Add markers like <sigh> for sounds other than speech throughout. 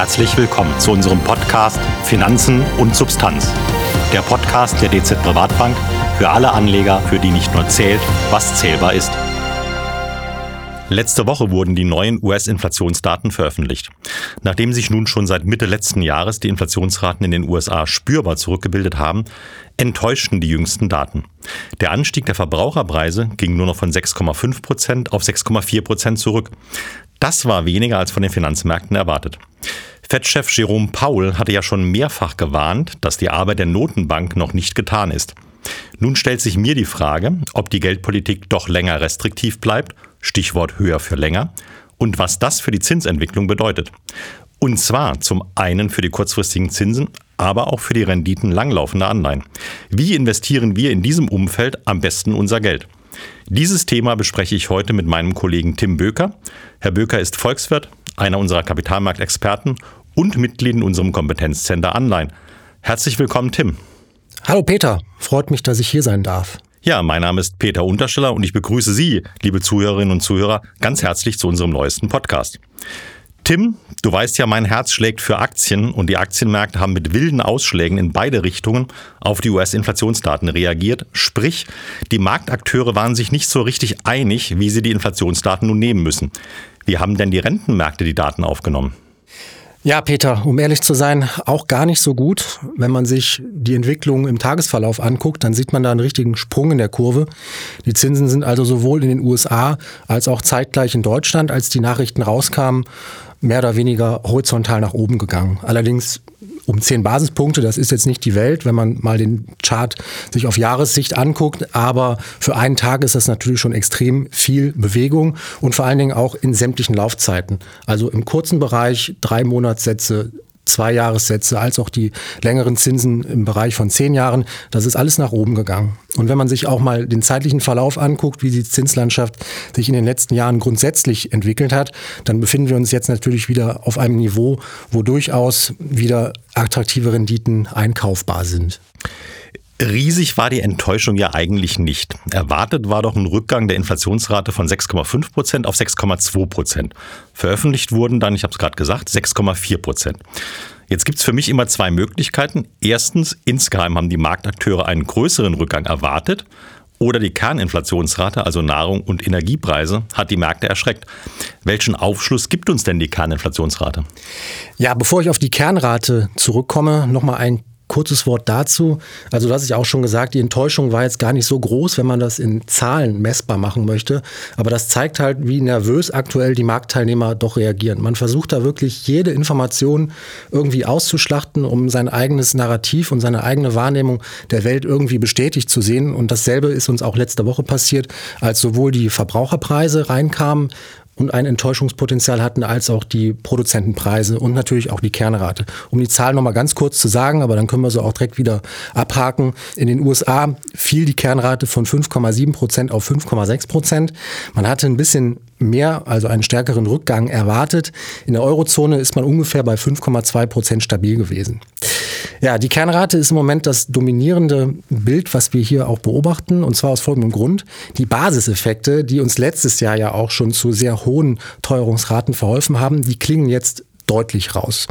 Herzlich willkommen zu unserem Podcast Finanzen und Substanz. Der Podcast der DZ Privatbank für alle Anleger, für die nicht nur zählt, was zählbar ist. Letzte Woche wurden die neuen US-Inflationsdaten veröffentlicht. Nachdem sich nun schon seit Mitte letzten Jahres die Inflationsraten in den USA spürbar zurückgebildet haben, enttäuschten die jüngsten Daten. Der Anstieg der Verbraucherpreise ging nur noch von 6,5 Prozent auf 6,4 Prozent zurück. Das war weniger als von den Finanzmärkten erwartet. Fed-Chef Jerome Powell hatte ja schon mehrfach gewarnt, dass die Arbeit der Notenbank noch nicht getan ist. Nun stellt sich mir die Frage, ob die Geldpolitik doch länger restriktiv bleibt, Stichwort höher für länger, und was das für die Zinsentwicklung bedeutet. Und zwar zum einen für die kurzfristigen Zinsen, aber auch für die Renditen langlaufender Anleihen. Wie investieren wir in diesem Umfeld am besten unser Geld? Dieses Thema bespreche ich heute mit meinem Kollegen Tim Böker. Herr Böker ist Volkswirt, einer unserer Kapitalmarktexperten und Mitglied in unserem Kompetenzcenter Anleihen. Herzlich willkommen, Tim. Hallo Peter, freut mich, dass ich hier sein darf. Ja, mein Name ist Peter Untersteller und ich begrüße Sie, liebe Zuhörerinnen und Zuhörer, ganz herzlich zu unserem neuesten Podcast. Tim, du weißt ja, mein Herz schlägt für Aktien und die Aktienmärkte haben mit wilden Ausschlägen in beide Richtungen auf die US-Inflationsdaten reagiert. Sprich, die Marktakteure waren sich nicht so richtig einig, wie sie die Inflationsdaten nun nehmen müssen. Wie haben denn die Rentenmärkte die Daten aufgenommen? Ja, Peter, um ehrlich zu sein, auch gar nicht so gut. Wenn man sich die Entwicklung im Tagesverlauf anguckt, dann sieht man da einen richtigen Sprung in der Kurve. Die Zinsen sind also sowohl in den USA als auch zeitgleich in Deutschland, als die Nachrichten rauskamen, mehr oder weniger horizontal nach oben gegangen. Allerdings um zehn Basispunkte. Das ist jetzt nicht die Welt, wenn man mal den Chart sich auf Jahressicht anguckt. Aber für einen Tag ist das natürlich schon extrem viel Bewegung und vor allen Dingen auch in sämtlichen Laufzeiten. Also im kurzen Bereich drei Monatssätze, zwei Jahressätze als auch die längeren Zinsen im Bereich von zehn Jahren, das ist alles nach oben gegangen. Und wenn man sich auch mal den zeitlichen Verlauf anguckt, wie die Zinslandschaft sich in den letzten Jahren grundsätzlich entwickelt hat, dann befinden wir uns jetzt natürlich wieder auf einem Niveau, wo durchaus wieder attraktive Renditen einkaufbar sind. Riesig war die Enttäuschung ja eigentlich nicht. Erwartet war doch ein Rückgang der Inflationsrate von 6,5 Prozent auf 6,2 Prozent. Veröffentlicht wurden dann, ich habe es gerade gesagt, 6,4 Prozent. Jetzt gibt es für mich immer zwei Möglichkeiten. Erstens, insgeheim haben die Marktakteure einen größeren Rückgang erwartet. Oder die Kerninflationsrate, also Nahrung und Energiepreise, hat die Märkte erschreckt. Welchen Aufschluss gibt uns denn die Kerninflationsrate? Ja, bevor ich auf die Kernrate zurückkomme, nochmal ein kurzes Wort dazu. Also das ich auch schon gesagt, die Enttäuschung war jetzt gar nicht so groß, wenn man das in Zahlen messbar machen möchte. Aber das zeigt halt, wie nervös aktuell die Marktteilnehmer doch reagieren. Man versucht da wirklich jede Information irgendwie auszuschlachten, um sein eigenes Narrativ und seine eigene Wahrnehmung der Welt irgendwie bestätigt zu sehen. Und dasselbe ist uns auch letzte Woche passiert, als sowohl die Verbraucherpreise reinkamen, und ein Enttäuschungspotenzial hatten, als auch die Produzentenpreise und natürlich auch die Kernrate. Um die Zahl nochmal ganz kurz zu sagen, aber dann können wir sie auch direkt wieder abhaken. In den USA fiel die Kernrate von 5,7 Prozent auf 5,6 Prozent. Man hatte ein bisschen mehr, also einen stärkeren Rückgang erwartet. In der Eurozone ist man ungefähr bei 5,2 Prozent stabil gewesen. Ja, die Kernrate ist im Moment das dominierende Bild, was wir hier auch beobachten, und zwar aus folgendem Grund. Die Basiseffekte, die uns letztes Jahr ja auch schon zu sehr hohen Teuerungsraten verholfen haben, die klingen jetzt deutlich raus.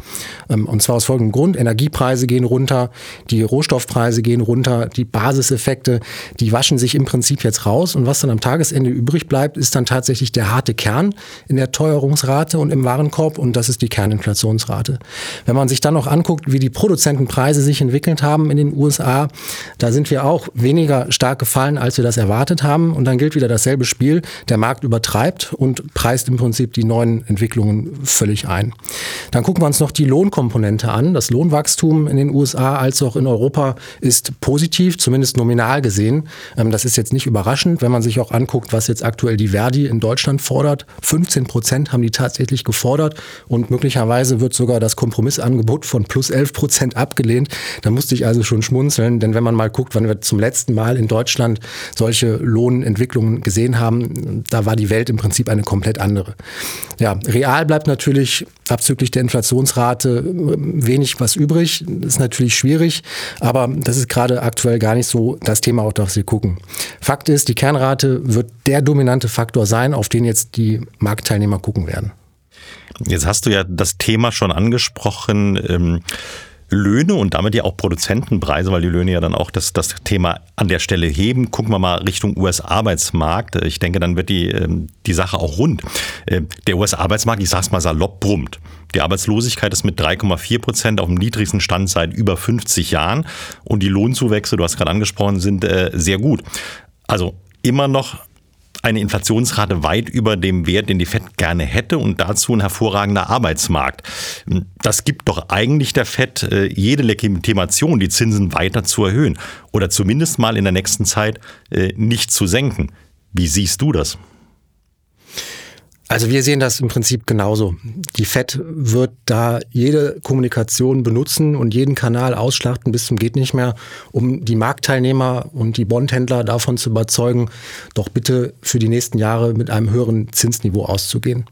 Ähm, und zwar aus folgendem Grund. Energiepreise gehen runter, die Rohstoffpreise gehen runter, die Basiseffekte, die waschen sich im Prinzip jetzt raus. Und was dann am Tagesende übrig bleibt, ist dann tatsächlich der harte Kern in der Teuerungsrate und im Warenkorb. Und das ist die Kerninflationsrate. Wenn man sich dann noch anguckt, wie die Produzentenpreise sich entwickelt haben in den USA, da sind wir auch weniger stark gefallen, als wir das erwartet haben. Und dann gilt wieder dasselbe Spiel. Der Markt übertreibt und preist im Prinzip die neuen Entwicklungen völlig ein. Dann gucken wir uns noch die Lohnkomponente an. Das Lohnwachstum in den USA als auch in Europa ist positiv, zumindest nominal gesehen. Ähm, das ist jetzt nicht überraschend, wenn man sich auch anguckt, was jetzt aktuell die Verdi in Deutschland fordert. 15 Prozent haben die tatsächlich gefordert und möglicherweise wird sogar das Kompromissangebot von plus 11 Prozent abgelehnt. Da musste ich also schon schmunzeln, denn wenn man mal guckt, wann wir zum letzten Mal in Deutschland solche Lohnentwicklungen gesehen haben, da war die Welt im Prinzip eine komplett andere. Ja, real bleibt natürlich abzüglich der Inflationsrate wenig was übrig. Das ist natürlich schwierig, aber das ist gerade aktuell gar nicht so das Thema, auf das wir gucken. Fakt ist, die Kernrate wird der dominante Faktor sein, auf den jetzt die Marktteilnehmer gucken werden. Jetzt hast du ja das Thema schon angesprochen. Ähm Löhne und damit ja auch Produzentenpreise, weil die Löhne ja dann auch das, das Thema an der Stelle heben. Gucken wir mal Richtung US-Arbeitsmarkt. Ich denke, dann wird die, ähm, die Sache auch rund. Äh, der US-Arbeitsmarkt, ich sag's mal salopp, brummt. Die Arbeitslosigkeit ist mit 3,4 Prozent auf dem niedrigsten Stand seit über 50 Jahren und die Lohnzuwächse, du hast gerade angesprochen, sind äh, sehr gut. Also immer noch eine Inflationsrate weit über dem Wert, den die FED gerne hätte und dazu ein hervorragender Arbeitsmarkt. Das gibt doch eigentlich der FED äh, jede Legitimation, die Zinsen weiter zu erhöhen oder zumindest mal in der nächsten Zeit äh, nicht zu senken. Wie siehst du das? Also wir sehen das im Prinzip genauso. Die FED wird da jede Kommunikation benutzen und jeden Kanal ausschlachten bis zum geht nicht mehr, um die Marktteilnehmer und die Bondhändler davon zu überzeugen, doch bitte für die nächsten Jahre mit einem höheren Zinsniveau auszugehen.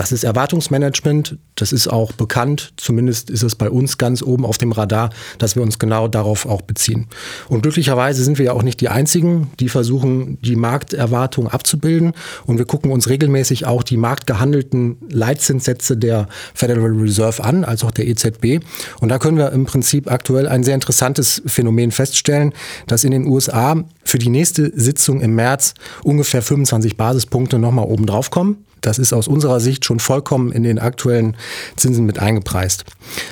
Das ist Erwartungsmanagement, das ist auch bekannt, zumindest ist es bei uns ganz oben auf dem Radar, dass wir uns genau darauf auch beziehen. Und glücklicherweise sind wir ja auch nicht die Einzigen, die versuchen, die Markterwartung abzubilden. Und wir gucken uns regelmäßig auch die marktgehandelten Leitzinssätze der Federal Reserve an, als auch der EZB. Und da können wir im Prinzip aktuell ein sehr interessantes Phänomen feststellen, dass in den USA für die nächste Sitzung im März ungefähr 25 Basispunkte nochmal oben drauf kommen. Das ist aus unserer Sicht schon vollkommen in den aktuellen Zinsen mit eingepreist.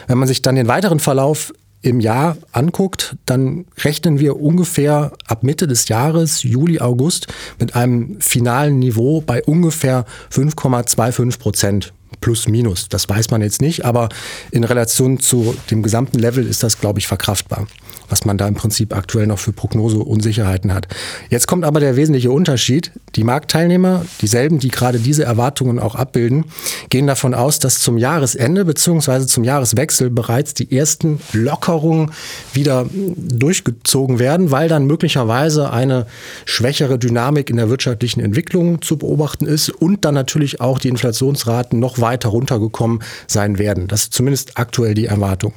Wenn man sich dann den weiteren Verlauf im Jahr anguckt, dann rechnen wir ungefähr ab Mitte des Jahres, Juli, August, mit einem finalen Niveau bei ungefähr 5,25 Prozent plus minus. Das weiß man jetzt nicht, aber in Relation zu dem gesamten Level ist das, glaube ich, verkraftbar, was man da im Prinzip aktuell noch für Prognoseunsicherheiten hat. Jetzt kommt aber der wesentliche Unterschied. Die Marktteilnehmer, dieselben, die gerade diese Erwartungen auch abbilden, gehen davon aus, dass zum Jahresende bzw. zum Jahreswechsel bereits die ersten Lockerungen wieder durchgezogen werden, weil dann möglicherweise eine schwächere Dynamik in der wirtschaftlichen Entwicklung zu beobachten ist und dann natürlich auch die Inflationsraten noch weiter runtergekommen sein werden. Das ist zumindest aktuell die Erwartung.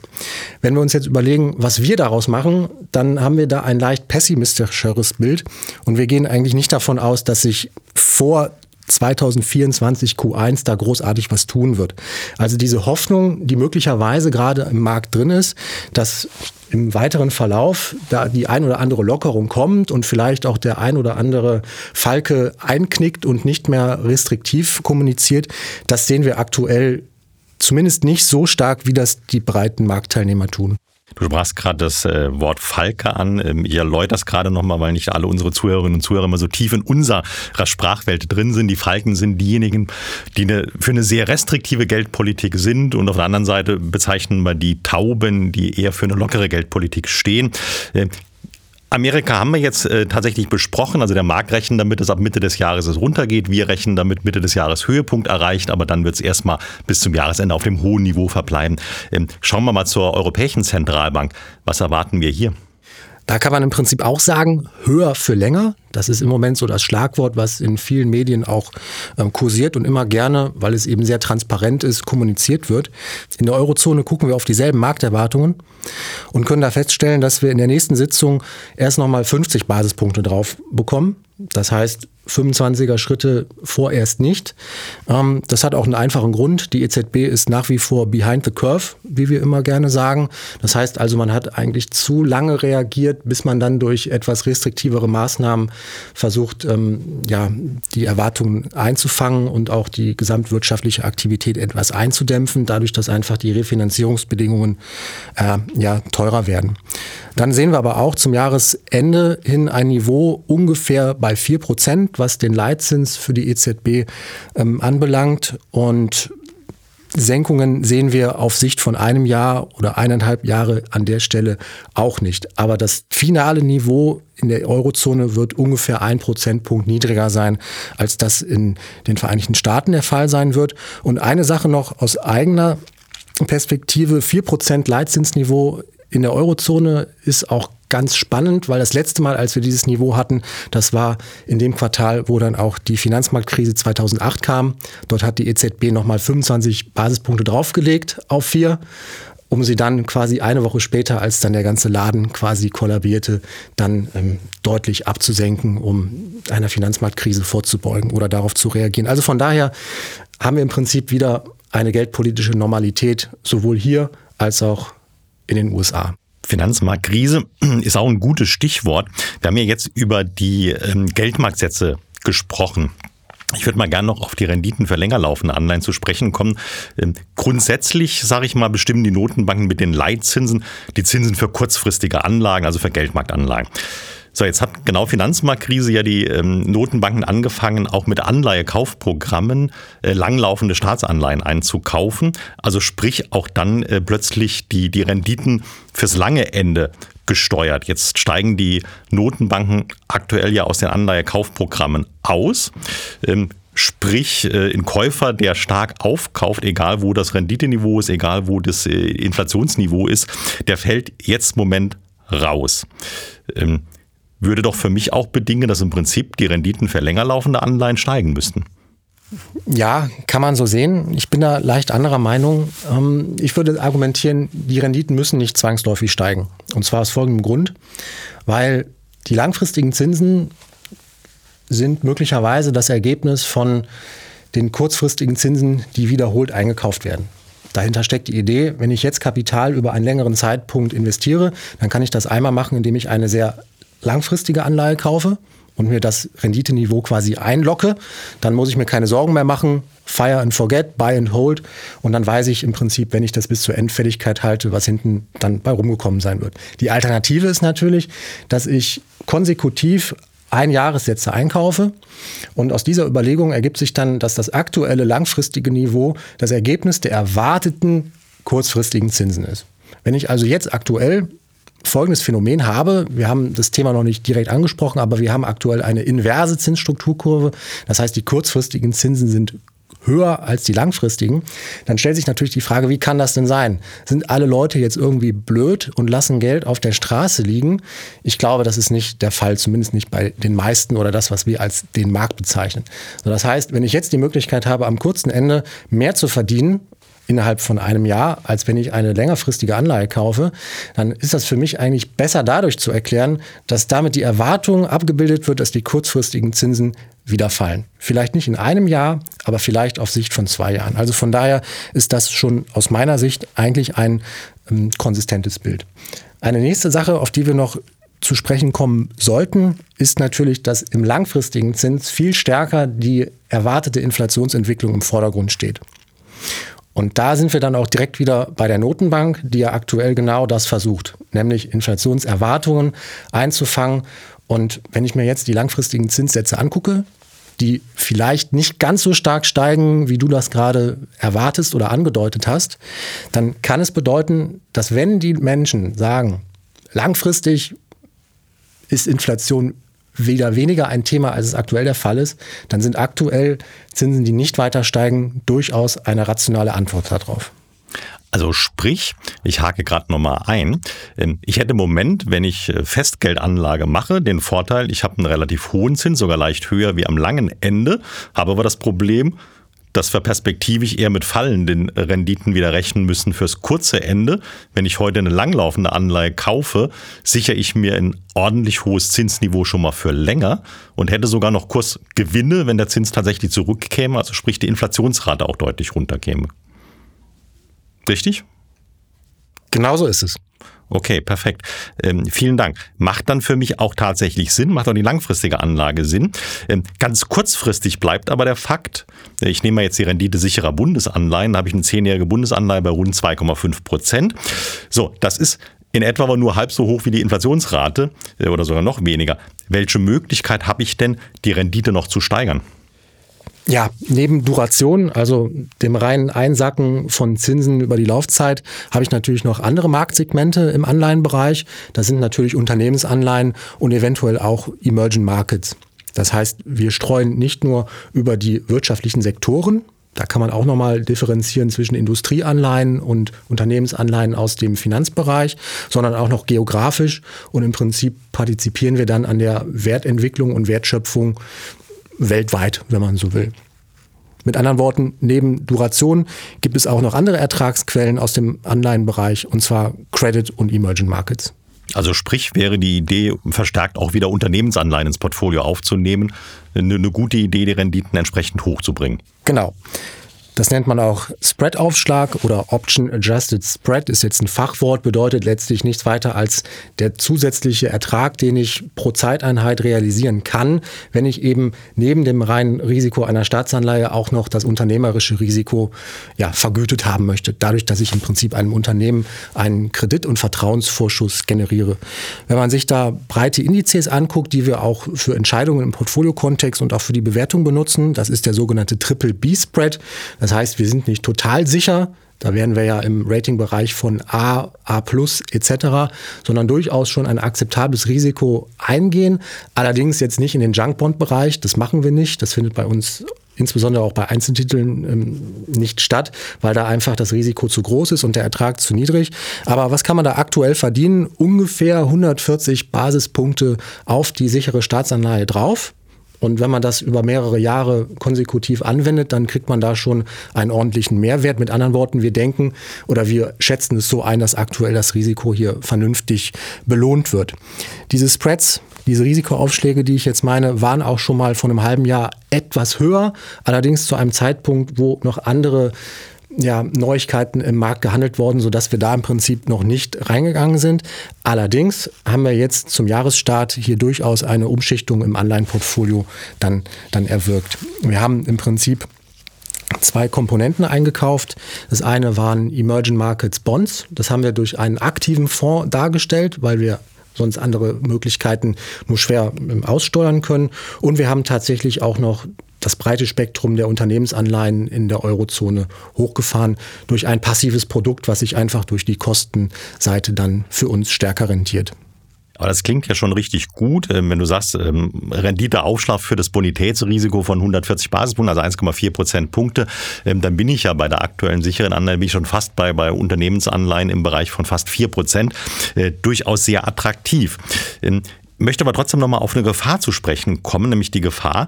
Wenn wir uns jetzt überlegen, was wir daraus machen, dann haben wir da ein leicht pessimistischeres Bild und wir gehen eigentlich nicht davon aus, dass sich vor 2024 Q1 da großartig was tun wird. Also diese Hoffnung, die möglicherweise gerade im Markt drin ist, dass im weiteren Verlauf da die ein oder andere Lockerung kommt und vielleicht auch der ein oder andere Falke einknickt und nicht mehr restriktiv kommuniziert, das sehen wir aktuell zumindest nicht so stark, wie das die breiten Marktteilnehmer tun. Du sprachst gerade das äh, Wort Falke an. Ähm, ihr erläutert das gerade nochmal, weil nicht alle unsere Zuhörerinnen und Zuhörer immer so tief in unserer Sprachwelt drin sind. Die Falken sind diejenigen, die eine, für eine sehr restriktive Geldpolitik sind und auf der anderen Seite bezeichnen wir die Tauben, die eher für eine lockere Geldpolitik stehen. Äh, Amerika haben wir jetzt äh, tatsächlich besprochen. Also der Markt rechnet damit, dass ab Mitte des Jahres es runtergeht. Wir rechnen damit, Mitte des Jahres Höhepunkt erreicht, aber dann wird es erstmal bis zum Jahresende auf dem hohen Niveau verbleiben. Ähm, schauen wir mal zur Europäischen Zentralbank. Was erwarten wir hier? Da kann man im Prinzip auch sagen, höher für länger. Das ist im Moment so das Schlagwort, was in vielen Medien auch ähm, kursiert und immer gerne, weil es eben sehr transparent ist, kommuniziert wird. In der Eurozone gucken wir auf dieselben Markterwartungen und können da feststellen, dass wir in der nächsten Sitzung erst nochmal 50 Basispunkte drauf bekommen. Das heißt, 25er Schritte vorerst nicht. Ähm, das hat auch einen einfachen Grund. Die EZB ist nach wie vor behind the curve, wie wir immer gerne sagen. Das heißt also, man hat eigentlich zu lange reagiert, bis man dann durch etwas restriktivere Maßnahmen versucht, ähm, ja, die Erwartungen einzufangen und auch die gesamtwirtschaftliche Aktivität etwas einzudämpfen, dadurch, dass einfach die Refinanzierungsbedingungen äh, ja, teurer werden. Dann sehen wir aber auch zum Jahresende hin ein Niveau ungefähr bei 4 Prozent, was den Leitzins für die EZB ähm, anbelangt. Und Senkungen sehen wir auf Sicht von einem Jahr oder eineinhalb Jahre an der Stelle auch nicht. Aber das finale Niveau in der Eurozone wird ungefähr ein Prozentpunkt niedriger sein, als das in den Vereinigten Staaten der Fall sein wird. Und eine Sache noch aus eigener Perspektive, vier Prozent Leitzinsniveau in der Eurozone ist auch ganz spannend, weil das letzte Mal, als wir dieses Niveau hatten, das war in dem Quartal, wo dann auch die Finanzmarktkrise 2008 kam. Dort hat die EZB nochmal 25 Basispunkte draufgelegt auf vier um sie dann quasi eine Woche später, als dann der ganze Laden quasi kollabierte, dann ähm, deutlich abzusenken, um einer Finanzmarktkrise vorzubeugen oder darauf zu reagieren. Also von daher haben wir im Prinzip wieder eine geldpolitische Normalität sowohl hier als auch in den USA. Finanzmarktkrise <clears throat> ist auch ein gutes Stichwort. Wir haben ja jetzt über die ähm, Geldmarktsätze gesprochen. Ich würde mal gerne noch auf die Renditen für länger laufende Anleihen zu sprechen kommen. Ähm, grundsätzlich, sage ich mal, bestimmen die Notenbanken mit den Leitzinsen die Zinsen für kurzfristige Anlagen, also für Geldmarktanlagen. So, jetzt hat genau Finanzmarktkrise ja die ähm, Notenbanken angefangen, auch mit Anleihekaufprogrammen äh, langlaufende Staatsanleihen einzukaufen. Also sprich auch dann äh, plötzlich die, die Renditen fürs lange Ende gesteuert. Jetzt steigen die Notenbanken aktuell ja aus den Anleihekaufprogrammen aus. Ähm, Sprich, äh, ein Käufer, der stark aufkauft, egal wo das Renditeniveau ist, egal wo das äh, Inflationsniveau ist, der fällt jetzt im Moment raus. Ähm, würde doch für mich auch bedingen, dass im Prinzip die Renditen für länger laufende Anleihen steigen müssten. Ja, kann man so sehen. Ich bin da leicht anderer Meinung. Ähm, ich würde argumentieren, die Renditen müssen nicht zwangsläufig steigen. Und zwar aus folgendem Grund, weil die langfristigen Zinsen sind möglicherweise das Ergebnis von den kurzfristigen Zinsen, die wiederholt eingekauft werden. Dahinter steckt die Idee, wenn ich jetzt Kapital über einen längeren Zeitpunkt investiere, dann kann ich das einmal machen, indem ich eine sehr langfristige Anleihe kaufe und mir das Renditeniveau quasi einlocke, dann muss ich mir keine Sorgen mehr machen. Fire and forget, buy and hold. Und dann weiß ich im Prinzip, wenn ich das bis zur Endfälligkeit halte, was hinten dann bei rumgekommen sein wird. Die Alternative ist natürlich, dass ich konsekutiv Einjahressätze einkaufe. Und aus dieser Überlegung ergibt sich dann, dass das aktuelle langfristige Niveau das Ergebnis der erwarteten kurzfristigen Zinsen ist. Wenn ich also jetzt aktuell folgendes Phänomen habe. Wir haben das Thema noch nicht direkt angesprochen, aber wir haben aktuell eine inverse Zinsstrukturkurve. Das heißt, die kurzfristigen Zinsen sind höher als die langfristigen, dann stellt sich natürlich die Frage, wie kann das denn sein? Sind alle Leute jetzt irgendwie blöd und lassen Geld auf der Straße liegen? Ich glaube, das ist nicht der Fall, zumindest nicht bei den meisten oder das, was wir als den Markt bezeichnen. das heißt, wenn ich jetzt die Möglichkeit habe, am kurzen Ende mehr zu verdienen, innerhalb von einem Jahr, als wenn ich eine längerfristige Anleihe kaufe, dann ist das für mich eigentlich besser dadurch zu erklären, dass damit die Erwartung abgebildet wird, dass die kurzfristigen Zinsen wieder fallen. Vielleicht nicht in einem Jahr, aber vielleicht auf Sicht von zwei Jahren. Also von daher ist das schon aus meiner Sicht eigentlich ein ähm, konsistentes Bild. Eine nächste Sache, auf die wir noch zu sprechen kommen sollten, ist natürlich, dass im langfristigen Zins viel stärker die erwartete Inflationsentwicklung im Vordergrund steht. Und da sind wir dann auch direkt wieder bei der Notenbank, die ja aktuell genau das versucht, nämlich Inflationserwartungen einzufangen. Und wenn ich mir jetzt die langfristigen Zinssätze angucke, die vielleicht nicht ganz so stark steigen, wie du das gerade erwartest oder angedeutet hast, dann kann es bedeuten, dass wenn die Menschen sagen, langfristig ist Inflation wieder weniger ein Thema, als es aktuell der Fall ist, dann sind aktuell Zinsen, die nicht weiter steigen, durchaus eine rationale Antwort darauf. Also sprich, ich hake gerade nochmal ein, ähm, ich hätte im Moment, wenn ich äh, Festgeldanlage mache, den Vorteil, ich habe einen relativ hohen Zins, sogar leicht höher wie am langen Ende, habe aber das Problem, dass wir perspektivisch eher mit fallenden Renditen wieder rechnen müssen fürs kurze Ende. Wenn ich heute eine langlaufende Anleihe kaufe, sichere ich mir ein ordentlich hohes Zinsniveau schon mal für länger und hätte sogar noch Kursgewinne, wenn der Zins tatsächlich zurückkäme, also sprich die Inflationsrate auch deutlich runterkäme. Richtig? Genauso ist es. Okay, perfekt. Ähm, vielen Dank. Macht dann für mich auch tatsächlich Sinn, macht auch die langfristige Anlage Sinn. Ähm, ganz kurzfristig bleibt aber der Fakt, äh, ich nehme jetzt die Rendite sicherer Bundesanleihen, da habe ich eine zehnjährige Bundesanleihe bei rund 2,5 Prozent. So, das ist in etwa aber nur halb so hoch wie die Inflationsrate äh, oder sogar noch weniger. Welche Möglichkeit habe ich denn, die Rendite noch zu steigern? Ja, neben Duration, also dem reinen Einsacken von Zinsen über die Laufzeit, habe ich natürlich noch andere Marktsegmente im Anleihenbereich. Das sind natürlich Unternehmensanleihen und eventuell auch Emerging Markets. Das heißt, wir streuen nicht nur über die wirtschaftlichen Sektoren, da kann man auch nochmal differenzieren zwischen Industrieanleihen und Unternehmensanleihen aus dem Finanzbereich, sondern auch noch geografisch. Und im Prinzip partizipieren wir dann an der Wertentwicklung und Wertschöpfung weltweit, wenn man so will. Mit anderen Worten, neben Duration gibt es auch noch andere Ertragsquellen aus dem Anleihenbereich, und zwar Credit und Emerging Markets. Also sprich, wäre die Idee, verstärkt auch wieder Unternehmensanleihen ins Portfolio aufzunehmen, eine, eine gute Idee, die Renditen entsprechend hochzubringen. Genau. Das nennt man auch Spread-Aufschlag oder Option Adjusted Spread ist jetzt ein Fachwort, bedeutet letztlich nichts weiter als der zusätzliche Ertrag, den ich pro Zeiteinheit realisieren kann, wenn ich eben neben dem reinen Risiko einer Staatsanleihe auch noch das unternehmerische Risiko ja, vergütet haben möchte, dadurch, dass ich im Prinzip einem Unternehmen einen Kredit- und Vertrauensvorschuss generiere. Wenn man sich da breite Indizes anguckt, die wir auch für Entscheidungen im Portfoliokontext und auch für die Bewertung benutzen, das ist der sogenannte Triple B Spread. Das heißt, wir sind nicht total sicher, da wären wir ja im Ratingbereich von A, A etc., sondern durchaus schon ein akzeptables Risiko eingehen. Allerdings jetzt nicht in den Junkbond-Bereich, das machen wir nicht. Das findet bei uns insbesondere auch bei Einzeltiteln ähm, nicht statt, weil da einfach das Risiko zu groß ist und der Ertrag zu niedrig. Aber was kann man da aktuell verdienen? Ungefähr 140 Basispunkte auf die sichere Staatsanleihe drauf. Und wenn man das über mehrere Jahre konsekutiv anwendet, dann kriegt man da schon einen ordentlichen Mehrwert. Mit anderen Worten, wir denken oder wir schätzen es so ein, dass aktuell das Risiko hier vernünftig belohnt wird. Diese Spreads, diese Risikoaufschläge, die ich jetzt meine, waren auch schon mal vor einem halben Jahr etwas höher, allerdings zu einem Zeitpunkt, wo noch andere ja, Neuigkeiten im Markt gehandelt worden, sodass wir da im Prinzip noch nicht reingegangen sind. Allerdings haben wir jetzt zum Jahresstart hier durchaus eine Umschichtung im Anleihenportfolio dann, dann erwirkt. Wir haben im Prinzip zwei Komponenten eingekauft. Das eine waren Emerging Markets Bonds. Das haben wir durch einen aktiven Fonds dargestellt, weil wir sonst andere Möglichkeiten nur schwer ähm, aussteuern können. Und wir haben tatsächlich auch noch das breite Spektrum der Unternehmensanleihen in der Eurozone hochgefahren durch ein passives Produkt, was sich einfach durch die Kostenseite dann für uns stärker rentiert. Aber das klingt ja schon richtig gut, ähm, wenn du sagst, ähm, Renditeaufschlag für das Bonitätsrisiko von 140 Basispunkten, also 1,4 Prozentpunkte, ähm, dann bin ich ja bei der aktuellen sicheren Anleihe, bin ich schon fast bei, bei Unternehmensanleihen im Bereich von fast 4 Prozent, äh, durchaus sehr attraktiv möchte aber trotzdem nochmal auf eine Gefahr zu sprechen kommen, nämlich die Gefahr,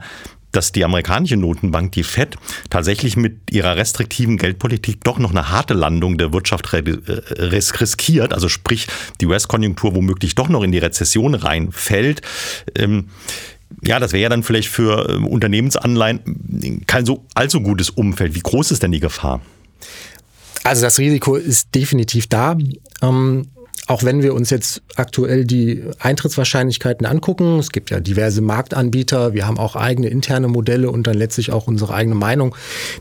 dass die amerikanische Notenbank, die Fed, tatsächlich mit ihrer restriktiven Geldpolitik doch noch eine harte Landung der Wirtschaft äh, riskiert, also sprich die US-Konjunktur womöglich doch noch in die Rezession reinfällt. Ähm, ja, das wäre ja dann vielleicht für ähm, Unternehmensanleihen kein so allzu gutes Umfeld. Wie groß ist denn die Gefahr? Also das Risiko ist definitiv da. Ähm, auch wenn wir uns jetzt aktuell die Eintrittswahrscheinlichkeiten angucken, es gibt ja diverse Marktanbieter, wir haben auch eigene interne Modelle und dann letztlich auch unsere eigene Meinung,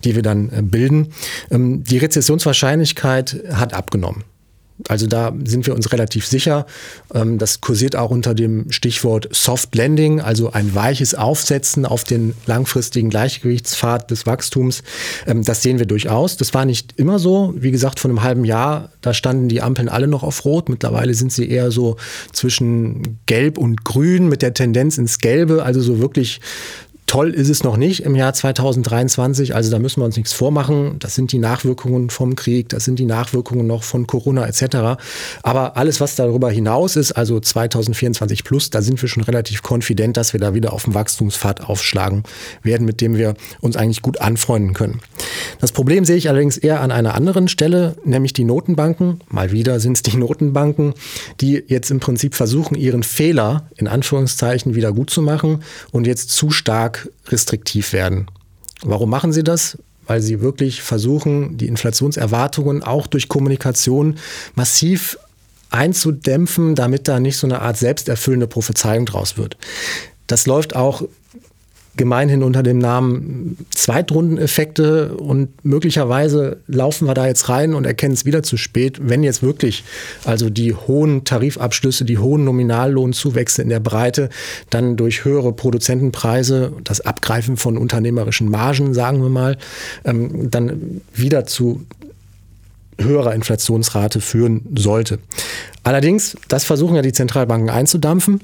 die wir dann äh, bilden. Ähm, die Rezessionswahrscheinlichkeit hat abgenommen. Also da sind wir uns relativ sicher. Ähm, das kursiert auch unter dem Stichwort Soft Landing, also ein weiches Aufsetzen auf den langfristigen Gleichgewichtspfad des Wachstums. Ähm, das sehen wir durchaus. Das war nicht immer so. Wie gesagt, vor einem halben Jahr, da standen die Ampeln alle noch auf Rot. Mittlerweile sind sie eher so zwischen Gelb und Grün mit der Tendenz ins Gelbe. Also so wirklich Toll ist es noch nicht im Jahr 2023, also da müssen wir uns nichts vormachen. Das sind die Nachwirkungen vom Krieg, das sind die Nachwirkungen noch von Corona etc. Aber alles, was darüber hinaus ist, also 2024 plus, da sind wir schon relativ konfident, dass wir da wieder auf dem Wachstumspfad aufschlagen werden, mit dem wir uns eigentlich gut anfreunden können. Das Problem sehe ich allerdings eher an einer anderen Stelle, nämlich die Notenbanken. Mal wieder sind es die Notenbanken, die jetzt im Prinzip versuchen, ihren Fehler in Anführungszeichen wieder gut zu machen und jetzt zu stark restriktiv werden. Warum machen sie das? Weil sie wirklich versuchen, die Inflationserwartungen auch durch Kommunikation massiv einzudämpfen, damit da nicht so eine Art selbsterfüllende Prophezeiung draus wird. Das läuft auch gemeinhin unter dem Namen Zweitrundeneffekte und möglicherweise laufen wir da jetzt rein und erkennen es wieder zu spät, wenn jetzt wirklich also die hohen Tarifabschlüsse, die hohen Nominallohnzuwächse in der Breite dann durch höhere Produzentenpreise, das Abgreifen von unternehmerischen Margen, sagen wir mal, ähm, dann wieder zu höherer Inflationsrate führen sollte. Allerdings, das versuchen ja die Zentralbanken einzudampfen.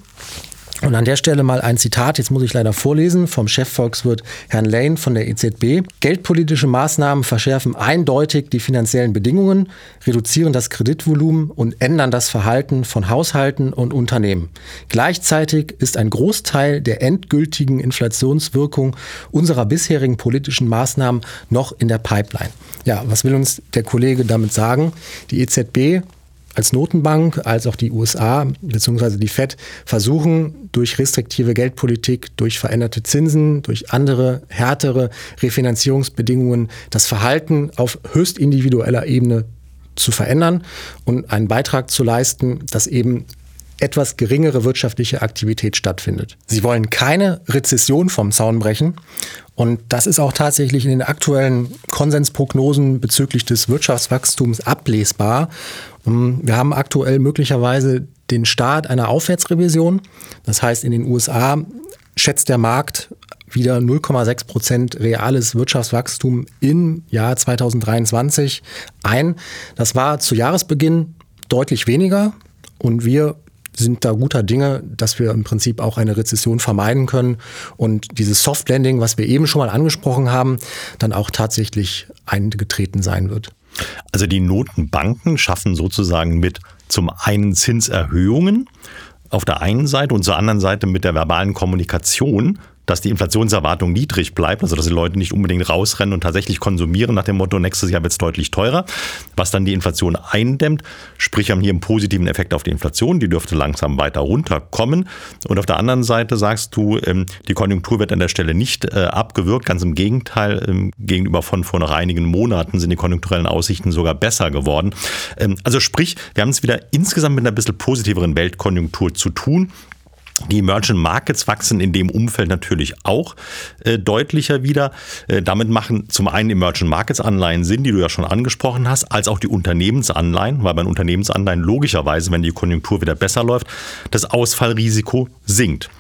Und an der Stelle mal ein Zitat, jetzt muss ich leider vorlesen, vom Chefvolkswirt Herrn Lane von der EZB. Geldpolitische Maßnahmen verschärfen eindeutig die finanziellen Bedingungen, reduzieren das Kreditvolumen und ändern das Verhalten von Haushalten und Unternehmen. Gleichzeitig ist ein Großteil der endgültigen Inflationswirkung unserer bisherigen politischen Maßnahmen noch in der Pipeline. Ja, was will uns der Kollege damit sagen? Die EZB als Notenbank als auch die USA bzw. die Fed versuchen durch restriktive Geldpolitik, durch veränderte Zinsen, durch andere härtere Refinanzierungsbedingungen das Verhalten auf höchst individueller Ebene zu verändern und einen Beitrag zu leisten, dass eben etwas geringere wirtschaftliche Aktivität stattfindet. Sie wollen keine Rezession vom Zaun brechen. Und das ist auch tatsächlich in den aktuellen Konsensprognosen bezüglich des Wirtschaftswachstums ablesbar. Ähm, wir haben aktuell möglicherweise den Start einer Aufwärtsrevision. Das heißt, in den USA schätzt der Markt wieder 0,6 Prozent reales Wirtschaftswachstum im Jahr 2023 ein. Das war zu Jahresbeginn deutlich weniger. Und wir sind da guter Dinge, dass wir im Prinzip auch eine Rezession vermeiden können und dieses Soft Landing, was wir eben schon mal angesprochen haben, dann auch tatsächlich eingetreten sein wird. Also die Notenbanken schaffen sozusagen mit zum einen Zinserhöhungen auf der einen Seite und zur anderen Seite mit der verbalen Kommunikation dass die Inflationserwartung niedrig bleibt, also dass die Leute nicht unbedingt rausrennen und tatsächlich konsumieren nach dem Motto, nächstes Jahr wird es deutlich teurer, was dann die Inflation eindämmt. Sprich, haben hier einen positiven Effekt auf die Inflation, die dürfte langsam weiter runterkommen. Und auf der anderen Seite sagst du, ähm, die Konjunktur wird an der Stelle nicht äh, abgewürgt, ganz im Gegenteil, ähm, gegenüber von vor einigen Monaten sind die konjunkturellen Aussichten sogar besser geworden. Ähm, also sprich, wir haben es wieder insgesamt mit einer bisschen positiveren Weltkonjunktur zu tun. Die Emerging Markets wachsen in dem Umfeld natürlich auch äh, deutlicher wieder. Äh, damit machen zum einen Emerging Markets Anleihen Sinn, die du ja schon angesprochen hast, als auch die Unternehmensanleihen, weil bei Unternehmensanleihen logischerweise, wenn die Konjunktur wieder besser läuft, das Ausfallrisiko sinkt.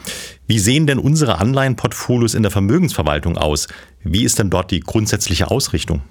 Wie sehen denn unsere Anleihenportfolios in der Vermögensverwaltung aus? Wie ist denn dort die grundsätzliche Ausrichtung?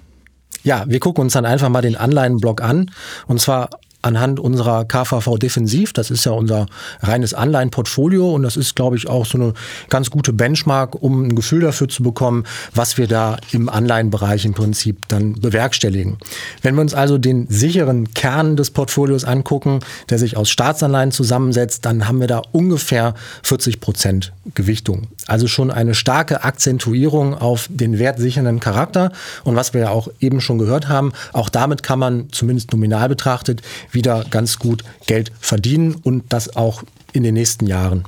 Ja, wir gucken uns dann einfach mal den Anleihenblock an. Und zwar anhand unserer KVV Defensiv. Das ist ja unser reines Anleihenportfolio und das ist, glaube ich, auch so eine ganz gute Benchmark, um ein Gefühl dafür zu bekommen, was wir da im Anleihenbereich im Prinzip dann bewerkstelligen. Wenn wir uns also den sicheren Kern des Portfolios angucken, der sich aus Staatsanleihen zusammensetzt, dann haben wir da ungefähr 40 Prozent Gewichtung. Also schon eine starke Akzentuierung auf den wertsichernden Charakter. Und was wir ja auch eben schon gehört haben, auch damit kann man zumindest nominal betrachtet wieder ganz gut Geld verdienen und das auch in den nächsten Jahren.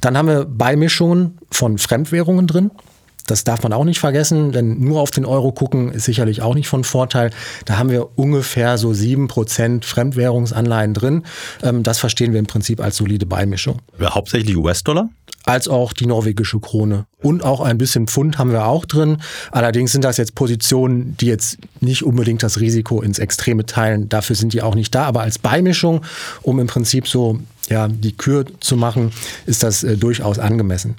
Dann haben wir Beimischungen von Fremdwährungen drin. Das darf man auch nicht vergessen, denn nur auf den Euro gucken ist sicherlich auch nicht von Vorteil. Da haben wir ungefähr so sieben Prozent Fremdwährungsanleihen drin. Ähm, das verstehen wir im Prinzip als solide Beimischung. Hauptsächlich US-Dollar? als auch die norwegische Krone. Und auch ein bisschen Pfund haben wir auch drin. Allerdings sind das jetzt Positionen, die jetzt nicht unbedingt das Risiko ins Extreme teilen. Dafür sind die auch nicht da. Aber als Beimischung, um im Prinzip so ja, die Kür zu machen, ist das äh, durchaus angemessen.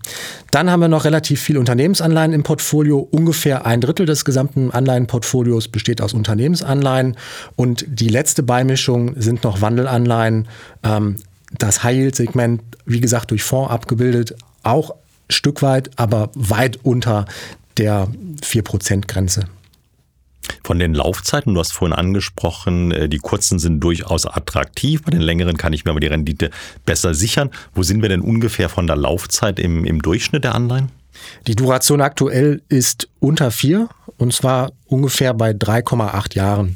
Dann haben wir noch relativ viel Unternehmensanleihen im Portfolio. Ungefähr ein Drittel des gesamten Anleihenportfolios besteht aus Unternehmensanleihen. Und die letzte Beimischung sind noch Wandelanleihen. Ähm, das High-Yield-Segment, wie gesagt, durch Fonds abgebildet, auch Stück weit, aber weit unter der 4%-Grenze. Von den Laufzeiten, du hast vorhin angesprochen, äh, die kurzen sind durchaus attraktiv, bei den längeren kann ich mir aber die Rendite besser sichern. Wo sind wir denn ungefähr von der Laufzeit im, im Durchschnitt der Anleihen? Die Duration aktuell ist unter vier und zwar ungefähr bei 3,8 Jahren.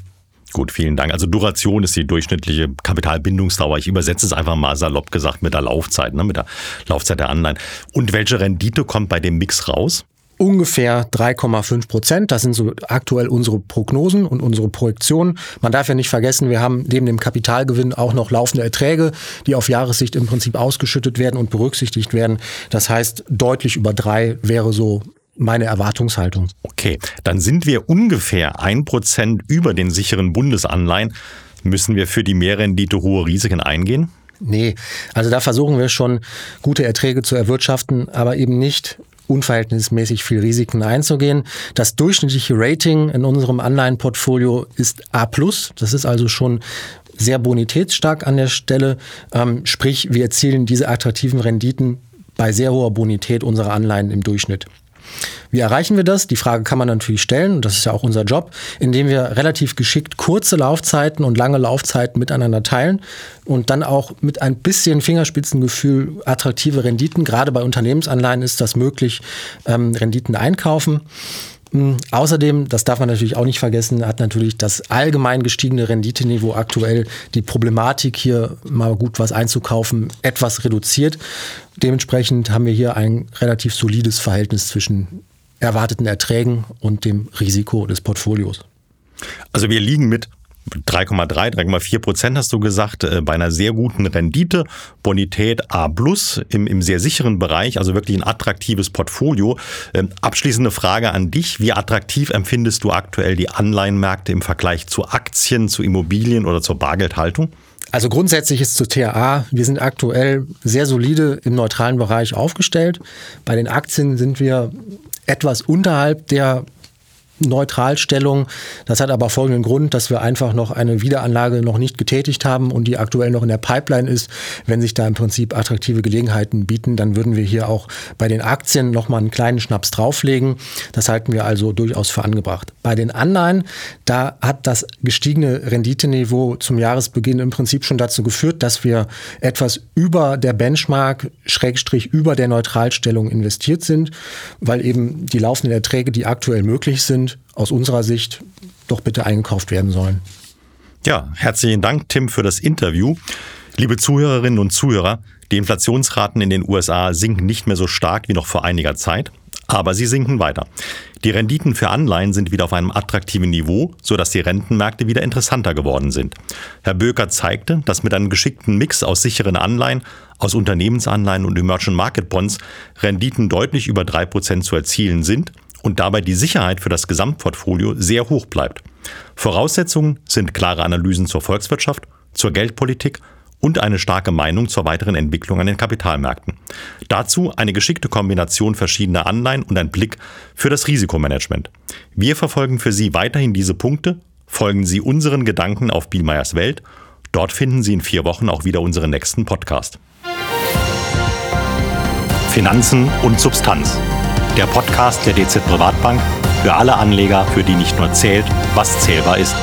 Gut, vielen Dank. Also Duration ist die durchschnittliche Kapitalbindungsdauer. Ich übersetze es einfach mal salopp gesagt mit der Laufzeit, ne, mit der Laufzeit der Anleihen. Und welche Rendite kommt bei dem Mix raus? Ungefähr 3,5 Prozent. Das sind so aktuell unsere Prognosen und unsere Projektionen. Man darf ja nicht vergessen, wir haben neben dem Kapitalgewinn auch noch laufende Erträge, die auf Jahressicht im Prinzip ausgeschüttet werden und berücksichtigt werden. Das heißt, deutlich über drei wäre so meine Erwartungshaltung. Okay, dann sind wir ungefähr ein Prozent über den sicheren Bundesanleihen. Müssen wir für die Mehrrendite hohe Risiken eingehen? Nee, also da versuchen wir schon gute Erträge zu erwirtschaften, aber eben nicht unverhältnismäßig viel Risiken einzugehen. Das durchschnittliche Rating in unserem Anleihenportfolio ist A+. Das ist also schon sehr bonitätsstark an der Stelle. Ähm, sprich, wir erzielen diese attraktiven Renditen bei sehr hoher Bonität unserer Anleihen im Durchschnitt. Wie erreichen wir das? Die Frage kann man natürlich stellen, und das ist ja auch unser Job, indem wir relativ geschickt kurze Laufzeiten und lange Laufzeiten miteinander teilen und dann auch mit ein bisschen Fingerspitzengefühl attraktive Renditen, gerade bei Unternehmensanleihen ist das möglich, ähm, Renditen einkaufen. Hm, außerdem, das darf man natürlich auch nicht vergessen, hat natürlich das allgemein gestiegene Renditeniveau aktuell die Problematik, hier mal gut was einzukaufen, etwas reduziert. Dementsprechend haben wir hier ein relativ solides Verhältnis zwischen erwarteten Erträgen und dem Risiko des Portfolios. Also wir liegen mit 3,3, 3,4 Prozent hast du gesagt, äh, bei einer sehr guten Rendite, Bonität A plus im, im sehr sicheren Bereich, also wirklich ein attraktives Portfolio. Ähm, abschließende Frage an dich. Wie attraktiv empfindest du aktuell die Anleihenmärkte im Vergleich zu Aktien, zu Immobilien oder zur Bargeldhaltung? Also grundsätzlich ist zu TAA, wir sind aktuell sehr solide im neutralen Bereich aufgestellt. Bei den Aktien sind wir etwas unterhalb der Neutralstellung. Das hat aber folgenden Grund, dass wir einfach noch eine Wiederanlage noch nicht getätigt haben und die aktuell noch in der Pipeline ist. Wenn sich da im Prinzip attraktive Gelegenheiten bieten, dann würden wir hier auch bei den Aktien nochmal einen kleinen Schnaps drauflegen. Das halten wir also durchaus für angebracht. Bei den Anleihen, da hat das gestiegene Renditeniveau zum Jahresbeginn im Prinzip schon dazu geführt, dass wir etwas über der Benchmark, Schrägstrich über der Neutralstellung investiert sind, weil eben die laufenden Erträge, die aktuell möglich sind, aus unserer Sicht doch bitte eingekauft werden sollen. Ja, herzlichen Dank, Tim, für das Interview. Liebe Zuhörerinnen und Zuhörer, die Inflationsraten in den USA sinken nicht mehr so stark wie noch vor einiger Zeit, aber sie sinken weiter. Die Renditen für Anleihen sind wieder auf einem attraktiven Niveau, sodass die Rentenmärkte wieder interessanter geworden sind. Herr Böker zeigte, dass mit einem geschickten Mix aus sicheren Anleihen, aus Unternehmensanleihen und Emerging Market Bonds Renditen deutlich über drei Prozent zu erzielen sind und dabei die Sicherheit für das Gesamtportfolio sehr hoch bleibt. Voraussetzungen sind klare Analysen zur Volkswirtschaft, zur Geldpolitik und eine starke Meinung zur weiteren Entwicklung an den Kapitalmärkten. Dazu eine geschickte Kombination verschiedener Anleihen und ein Blick für das Risikomanagement. Wir verfolgen für Sie weiterhin diese Punkte. Folgen Sie unseren Gedanken auf Bielmeyers Welt. Dort finden Sie in vier Wochen auch wieder unseren nächsten Podcast. Finanzen und Substanz der Podcast der DZ Privatbank für alle Anleger, für die nicht nur zählt, was zählbar ist.